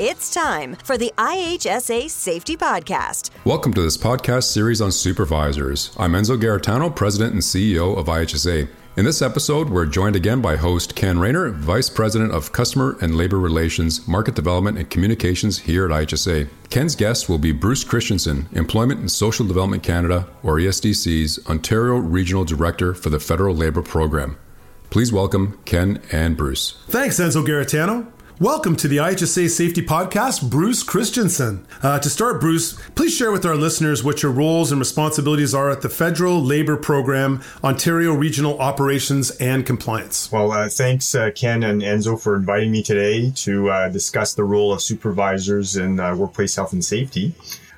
It's time for the IHSA Safety Podcast. Welcome to this podcast series on supervisors. I'm Enzo Garritano, President and CEO of IHSA. In this episode, we're joined again by host Ken Rayner, Vice President of Customer and Labor Relations, Market Development, and Communications here at IHSA. Ken's guest will be Bruce Christianson, Employment and Social Development Canada, or ESDC's Ontario Regional Director for the Federal Labor Program. Please welcome Ken and Bruce. Thanks, Enzo Garritano. Welcome to the IHSA Safety Podcast, Bruce Christianson. Uh, to start, Bruce, please share with our listeners what your roles and responsibilities are at the Federal Labor Program, Ontario Regional Operations and Compliance. Well, uh, thanks, uh, Ken and Enzo, for inviting me today to uh, discuss the role of supervisors in uh, workplace health and safety.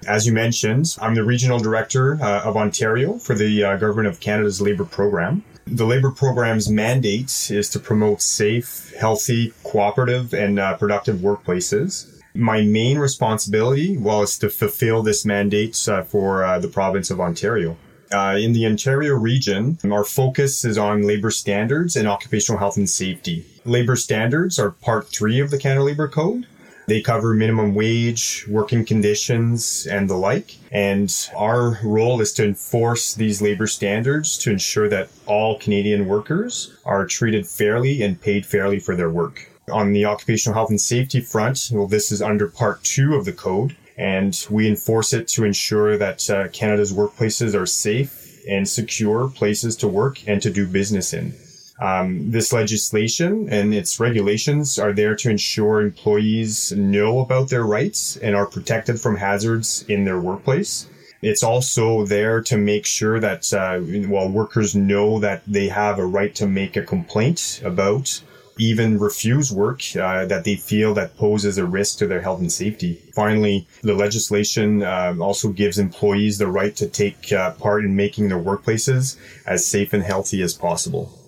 As you mentioned, I'm the Regional Director uh, of Ontario for the Government of Canada's Labor Program. The labor program's mandate is to promote safe, healthy, cooperative, and uh, productive workplaces. My main responsibility, well, is to fulfill this mandate uh, for uh, the province of Ontario. Uh, in the Ontario region, our focus is on labor standards and occupational health and safety. Labor standards are part three of the Canada Labor Code. They cover minimum wage, working conditions, and the like. And our role is to enforce these labor standards to ensure that all Canadian workers are treated fairly and paid fairly for their work. On the occupational health and safety front, well, this is under part two of the code, and we enforce it to ensure that uh, Canada's workplaces are safe and secure places to work and to do business in. Um, this legislation and its regulations are there to ensure employees know about their rights and are protected from hazards in their workplace. It's also there to make sure that uh, while workers know that they have a right to make a complaint about even refuse work uh, that they feel that poses a risk to their health and safety. Finally, the legislation uh, also gives employees the right to take uh, part in making their workplaces as safe and healthy as possible.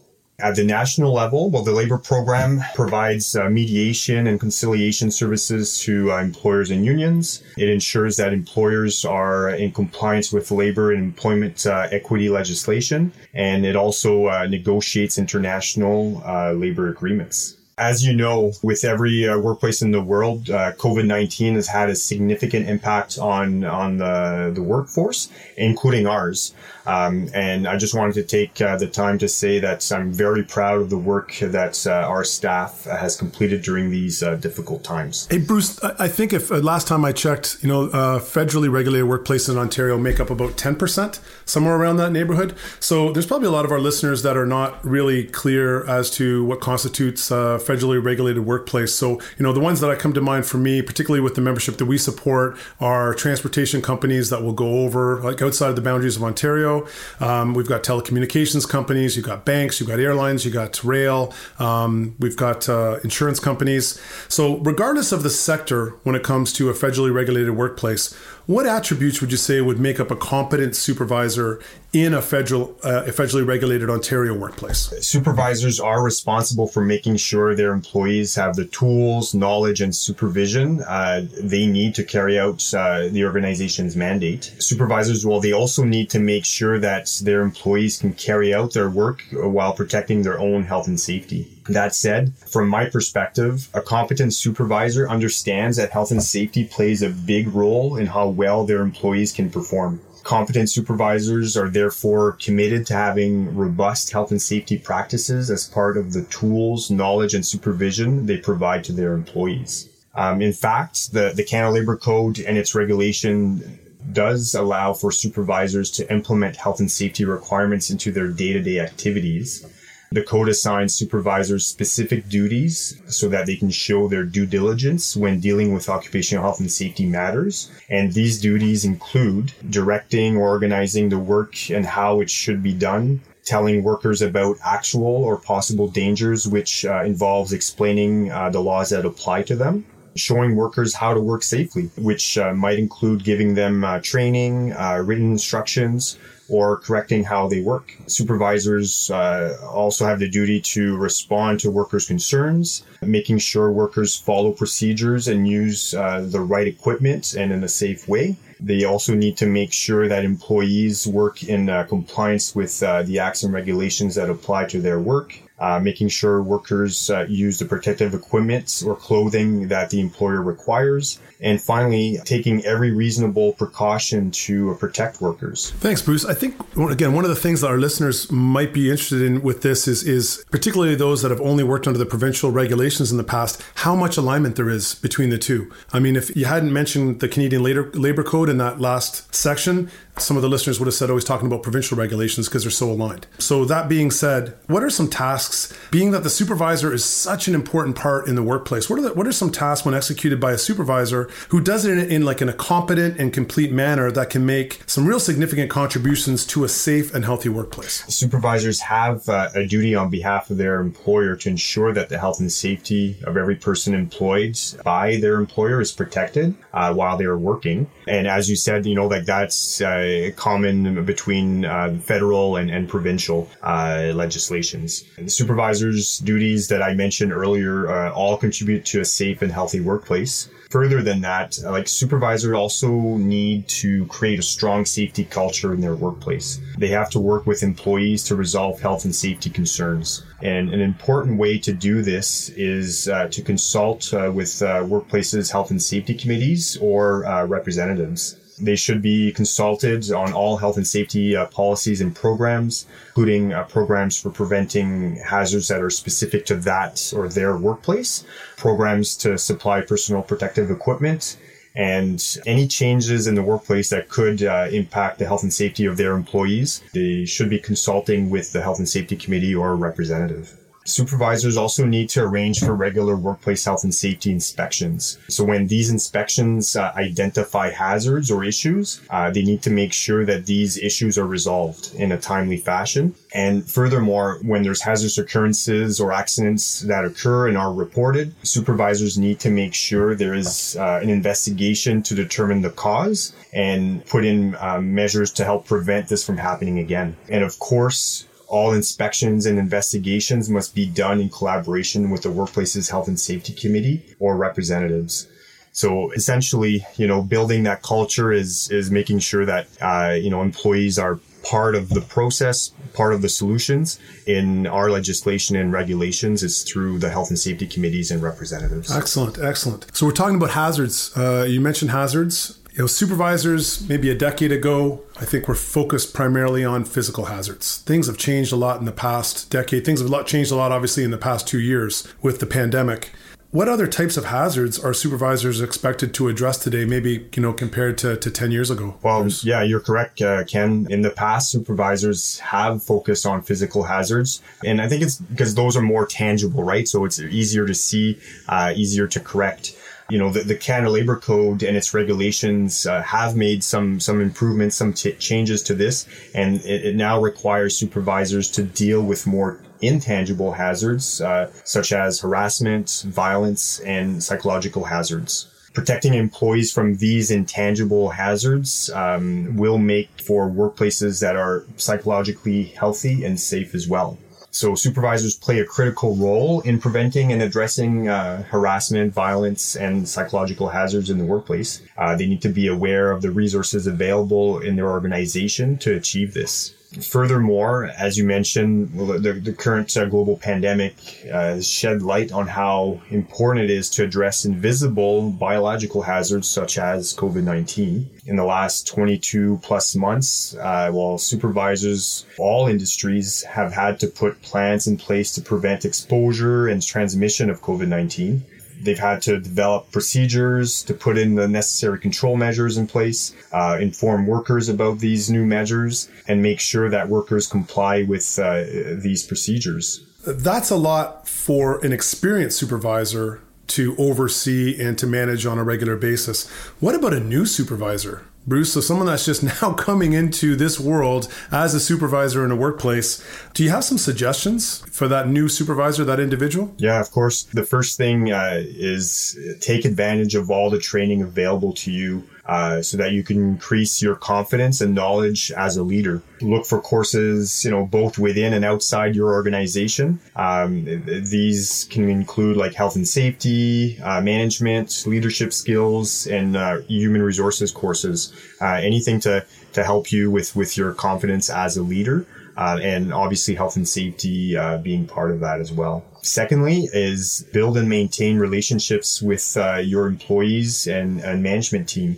At the national level, well, the labor program provides uh, mediation and conciliation services to uh, employers and unions. It ensures that employers are in compliance with labor and employment uh, equity legislation, and it also uh, negotiates international uh, labor agreements. As you know, with every uh, workplace in the world, uh, COVID nineteen has had a significant impact on on the the workforce, including ours. Um, and I just wanted to take uh, the time to say that I'm very proud of the work that uh, our staff has completed during these uh, difficult times. Hey, Bruce, I think if uh, last time I checked, you know, uh, federally regulated workplaces in Ontario make up about 10%, somewhere around that neighborhood. So there's probably a lot of our listeners that are not really clear as to what constitutes a federally regulated workplace. So, you know, the ones that I come to mind for me, particularly with the membership that we support, are transportation companies that will go over, like outside of the boundaries of Ontario um, we've got telecommunications companies, you've got banks, you've got airlines, you've got rail, um, we've got uh, insurance companies. So, regardless of the sector, when it comes to a federally regulated workplace, what attributes would you say would make up a competent supervisor in a federal, uh, federally regulated Ontario workplace? Supervisors are responsible for making sure their employees have the tools, knowledge, and supervision uh, they need to carry out uh, the organization's mandate. Supervisors, well, they also need to make sure that their employees can carry out their work while protecting their own health and safety. That said, from my perspective, a competent supervisor understands that health and safety plays a big role in how well their employees can perform. Competent supervisors are therefore committed to having robust health and safety practices as part of the tools, knowledge, and supervision they provide to their employees. Um, in fact, the, the Canada Labor Code and its regulation does allow for supervisors to implement health and safety requirements into their day-to-day activities. The code assigns supervisors specific duties so that they can show their due diligence when dealing with occupational health and safety matters. And these duties include directing or organizing the work and how it should be done, telling workers about actual or possible dangers, which uh, involves explaining uh, the laws that apply to them, showing workers how to work safely, which uh, might include giving them uh, training, uh, written instructions, or correcting how they work. Supervisors uh, also have the duty to respond to workers' concerns, making sure workers follow procedures and use uh, the right equipment and in a safe way. They also need to make sure that employees work in compliance with the acts and regulations that apply to their work. Uh, making sure workers uh, use the protective equipment or clothing that the employer requires, and finally, taking every reasonable precaution to protect workers. Thanks, Bruce. I think again one of the things that our listeners might be interested in with this is is particularly those that have only worked under the provincial regulations in the past, how much alignment there is between the two. I mean, if you hadn't mentioned the Canadian Labor, Labor Code in that last section, some of the listeners would have said, oh, he's talking about provincial regulations because they're so aligned. So, that being said, what are some tasks, being that the supervisor is such an important part in the workplace? What are, the, what are some tasks when executed by a supervisor who does it in, in like in a competent and complete manner that can make some real significant contributions to a safe and healthy workplace? Supervisors have uh, a duty on behalf of their employer to ensure that the health and safety of every person employed by their employer is protected uh, while they are working. And as you said, you know, like that's uh, common between uh, federal and, and provincial uh, legislations. And the supervisor's duties that I mentioned earlier uh, all contribute to a safe and healthy workplace further than that, like supervisors also need to create a strong safety culture in their workplace. They have to work with employees to resolve health and safety concerns. And an important way to do this is uh, to consult uh, with uh, workplaces health and safety committees or uh, representatives. They should be consulted on all health and safety uh, policies and programs, including uh, programs for preventing hazards that are specific to that or their workplace, programs to supply personal protective equipment, and any changes in the workplace that could uh, impact the health and safety of their employees. They should be consulting with the health and safety committee or representative. Supervisors also need to arrange for regular workplace health and safety inspections. So when these inspections uh, identify hazards or issues, uh, they need to make sure that these issues are resolved in a timely fashion. And furthermore, when there's hazardous occurrences or accidents that occur and are reported, supervisors need to make sure there is uh, an investigation to determine the cause and put in uh, measures to help prevent this from happening again. And of course, all inspections and investigations must be done in collaboration with the workplace's health and safety committee or representatives. So essentially, you know, building that culture is is making sure that uh, you know employees are part of the process, part of the solutions in our legislation and regulations is through the health and safety committees and representatives. Excellent, excellent. So we're talking about hazards. Uh, you mentioned hazards you know, supervisors maybe a decade ago, I think were focused primarily on physical hazards. Things have changed a lot in the past decade. Things have changed a lot, obviously, in the past two years with the pandemic. What other types of hazards are supervisors expected to address today, maybe, you know, compared to, to 10 years ago? Well, yeah, you're correct, uh, Ken. In the past, supervisors have focused on physical hazards. And I think it's because those are more tangible, right? So it's easier to see, uh, easier to correct you know, the, the Canada Labor Code and its regulations uh, have made some some improvements, some t- changes to this, and it, it, now requires supervisors to deal with more intangible hazards, uh, such as harassment, violence, and psychological hazards. Protecting employees from these intangible hazards um, will make for workplaces that are psychologically healthy and safe as well. So supervisors play a critical role in preventing and addressing uh, harassment, violence, and psychological hazards in the workplace. Uh, they need to be aware of the resources available in their organization to achieve this. Furthermore, as you mentioned, the, the current uh, global pandemic uh, shed light on how important it is to address invisible biological hazards such as COVID-19. In the last 22 plus months, uh, while supervisors, all industries have had to put plans in place to prevent exposure and transmission of COVID-19 they've had to develop procedures to put in the necessary control measures in place, uh, inform workers about these new measures, and make sure that workers comply with uh, these procedures. That's a lot for an experienced supervisor to oversee and to manage on a regular basis. What about a new supervisor? Bruce, so someone that's just now coming into this world as a supervisor in a workplace, do you have some suggestions for that new supervisor, that individual? Yeah, of course. The first thing uh, is take advantage of all the training available to you uh, so that you can increase your confidence and knowledge as a leader. Look for courses, you know, both within and outside your organization. Um, these can include like health and safety, uh, management, leadership skills, and uh, human resources courses. Uh, anything to to help you with with your confidence as a leader. uh, and obviously health and safety uh, being part of that as well. Secondly, is build and maintain relationships with uh, your employees and, and management team,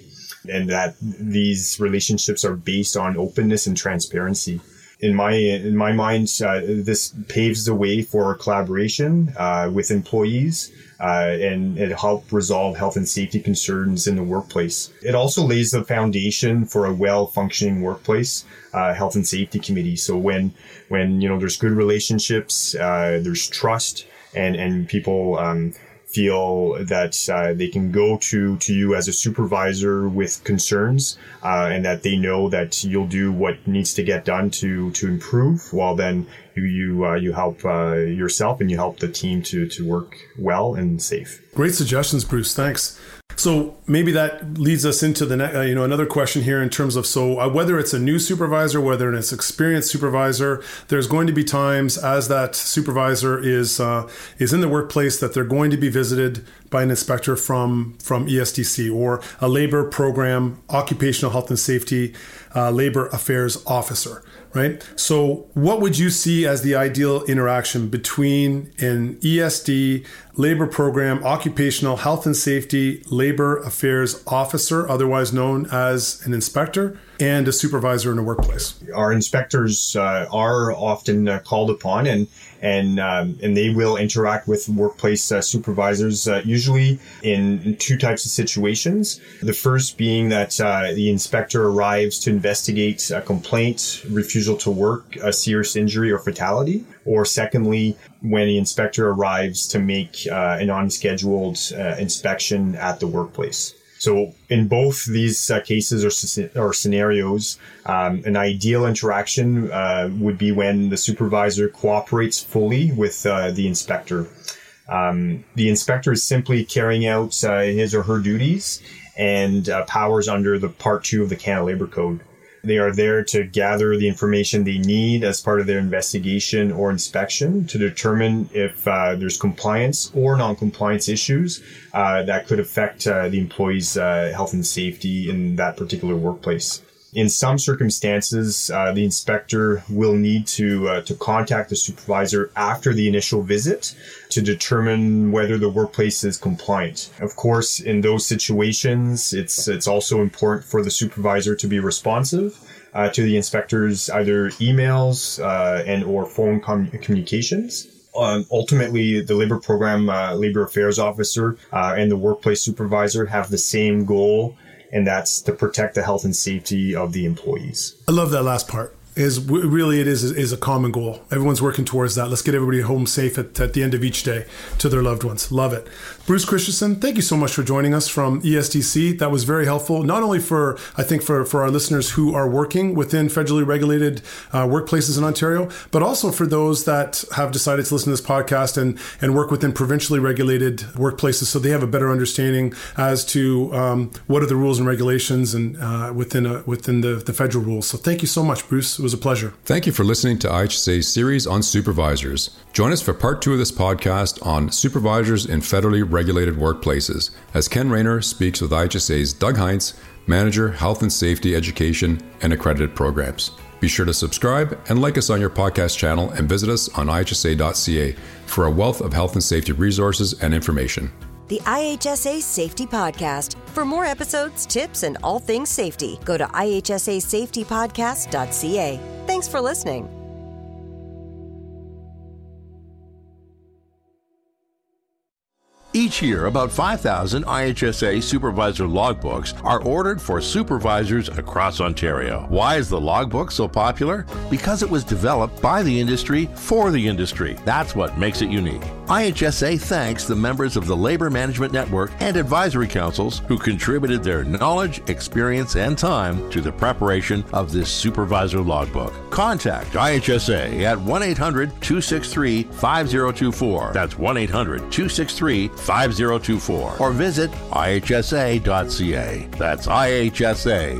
and that these relationships are based on openness and transparency in my in my mind, uh, this paves the way for collaboration uh, with employees uh, and it help resolve health and safety concerns in the workplace. It also lays the foundation for a well functioning workplace uh, health and safety committee. So when when you know there's good relationships, uh, there's trust, and and people um, feel that uh, they can go to to you as a supervisor with concerns uh, and that they know that you'll do what needs to get done to to improve while then you you, uh, you help uh, yourself and you help the team to to work well and safe. Great suggestions bruce. Thanks so maybe that leads us into the ne- uh, you know another question here in terms of so uh, whether it's a new supervisor, whether it's experienced supervisor, there's going to be times as that supervisor is uh, is in the workplace that they're going to be visited by an inspector from from ESDC or a labor program occupational health and safety uh, labor affairs officer right? So, what would you see as the ideal interaction between an ESD labor program occupational health and safety labor affairs officer, otherwise known as an inspector, and a supervisor in a workplace? Our inspectors uh, are often uh, called upon and and um, and they will interact with workplace uh, supervisors uh, usually in two types of situations. The first being that uh, the inspector arrives to investigate a complaint, refusal to work, a serious injury or fatality, or secondly, when the inspector arrives to make uh, an unscheduled inspection at the workplace. So in both these uh, cases or, or scenarios, um, an ideal interaction uh, would be when the supervisor cooperates fully with uh, the inspector. Um, the inspector is simply carrying out uh, his or her duties and uh, powers under the Part 2 of the Canada Labour Code. They are there to gather the information they need as part of their investigation or inspection to determine if uh, there's compliance or non-compliance issues uh, that could affect uh, the employee's uh, health and safety in that particular workplace. In some circumstances, uh, the inspector will need to uh, to contact the supervisor after the initial visit to determine whether the workplace is compliant. Of course, in those situations, it's it's also important for the supervisor to be responsive uh, to the inspector's either emails uh, and or phone com- communications. Um, ultimately, the labor program uh, labor affairs officer uh, and the workplace supervisor have the same goal and that's to protect the health and safety of the employees. I love that last part is really it is is a common goal. Everyone's working towards that. Let's get everybody home safe at, at the end of each day to their loved ones. Love it. Bruce Christianson, thank you so much for joining us from ESDC. That was very helpful, not only for I think for for our listeners who are working within federally regulated uh, workplaces in Ontario, but also for those that have decided to listen to this podcast and and work within provincially regulated workplaces, so they have a better understanding as to um, what are the rules and regulations and uh, within a, within the, the federal rules. So thank you so much, Bruce was a pleasure. Thank you for listening to IHSA's series on supervisors. Join us for part two of this podcast on supervisors in federally regulated workplaces as Ken Rayner speaks with IHSA's Doug Heinz, Manager, Health and Safety Education and Accredited Programs. Be sure to subscribe and like us on your podcast channel and visit us on ihsa.ca for a wealth of health and safety resources and information the IHSA Safety Podcast. For more episodes, tips, and all things safety, go to ihsasafetypodcast.ca. Thanks for listening. Each year, about 5,000 IHSA supervisor logbooks are ordered for supervisors across Ontario. Why is the logbook so popular? Because it was developed by the industry for the industry. That's what makes it unique. IHSA thanks the members of the Labor Management Network and advisory councils who contributed their knowledge, experience, and time to the preparation of this supervisor logbook. Contact IHSA at 1 800 263 5024. That's 1 800 263 5024 or visit ihsa.ca. That's ihsa.ca.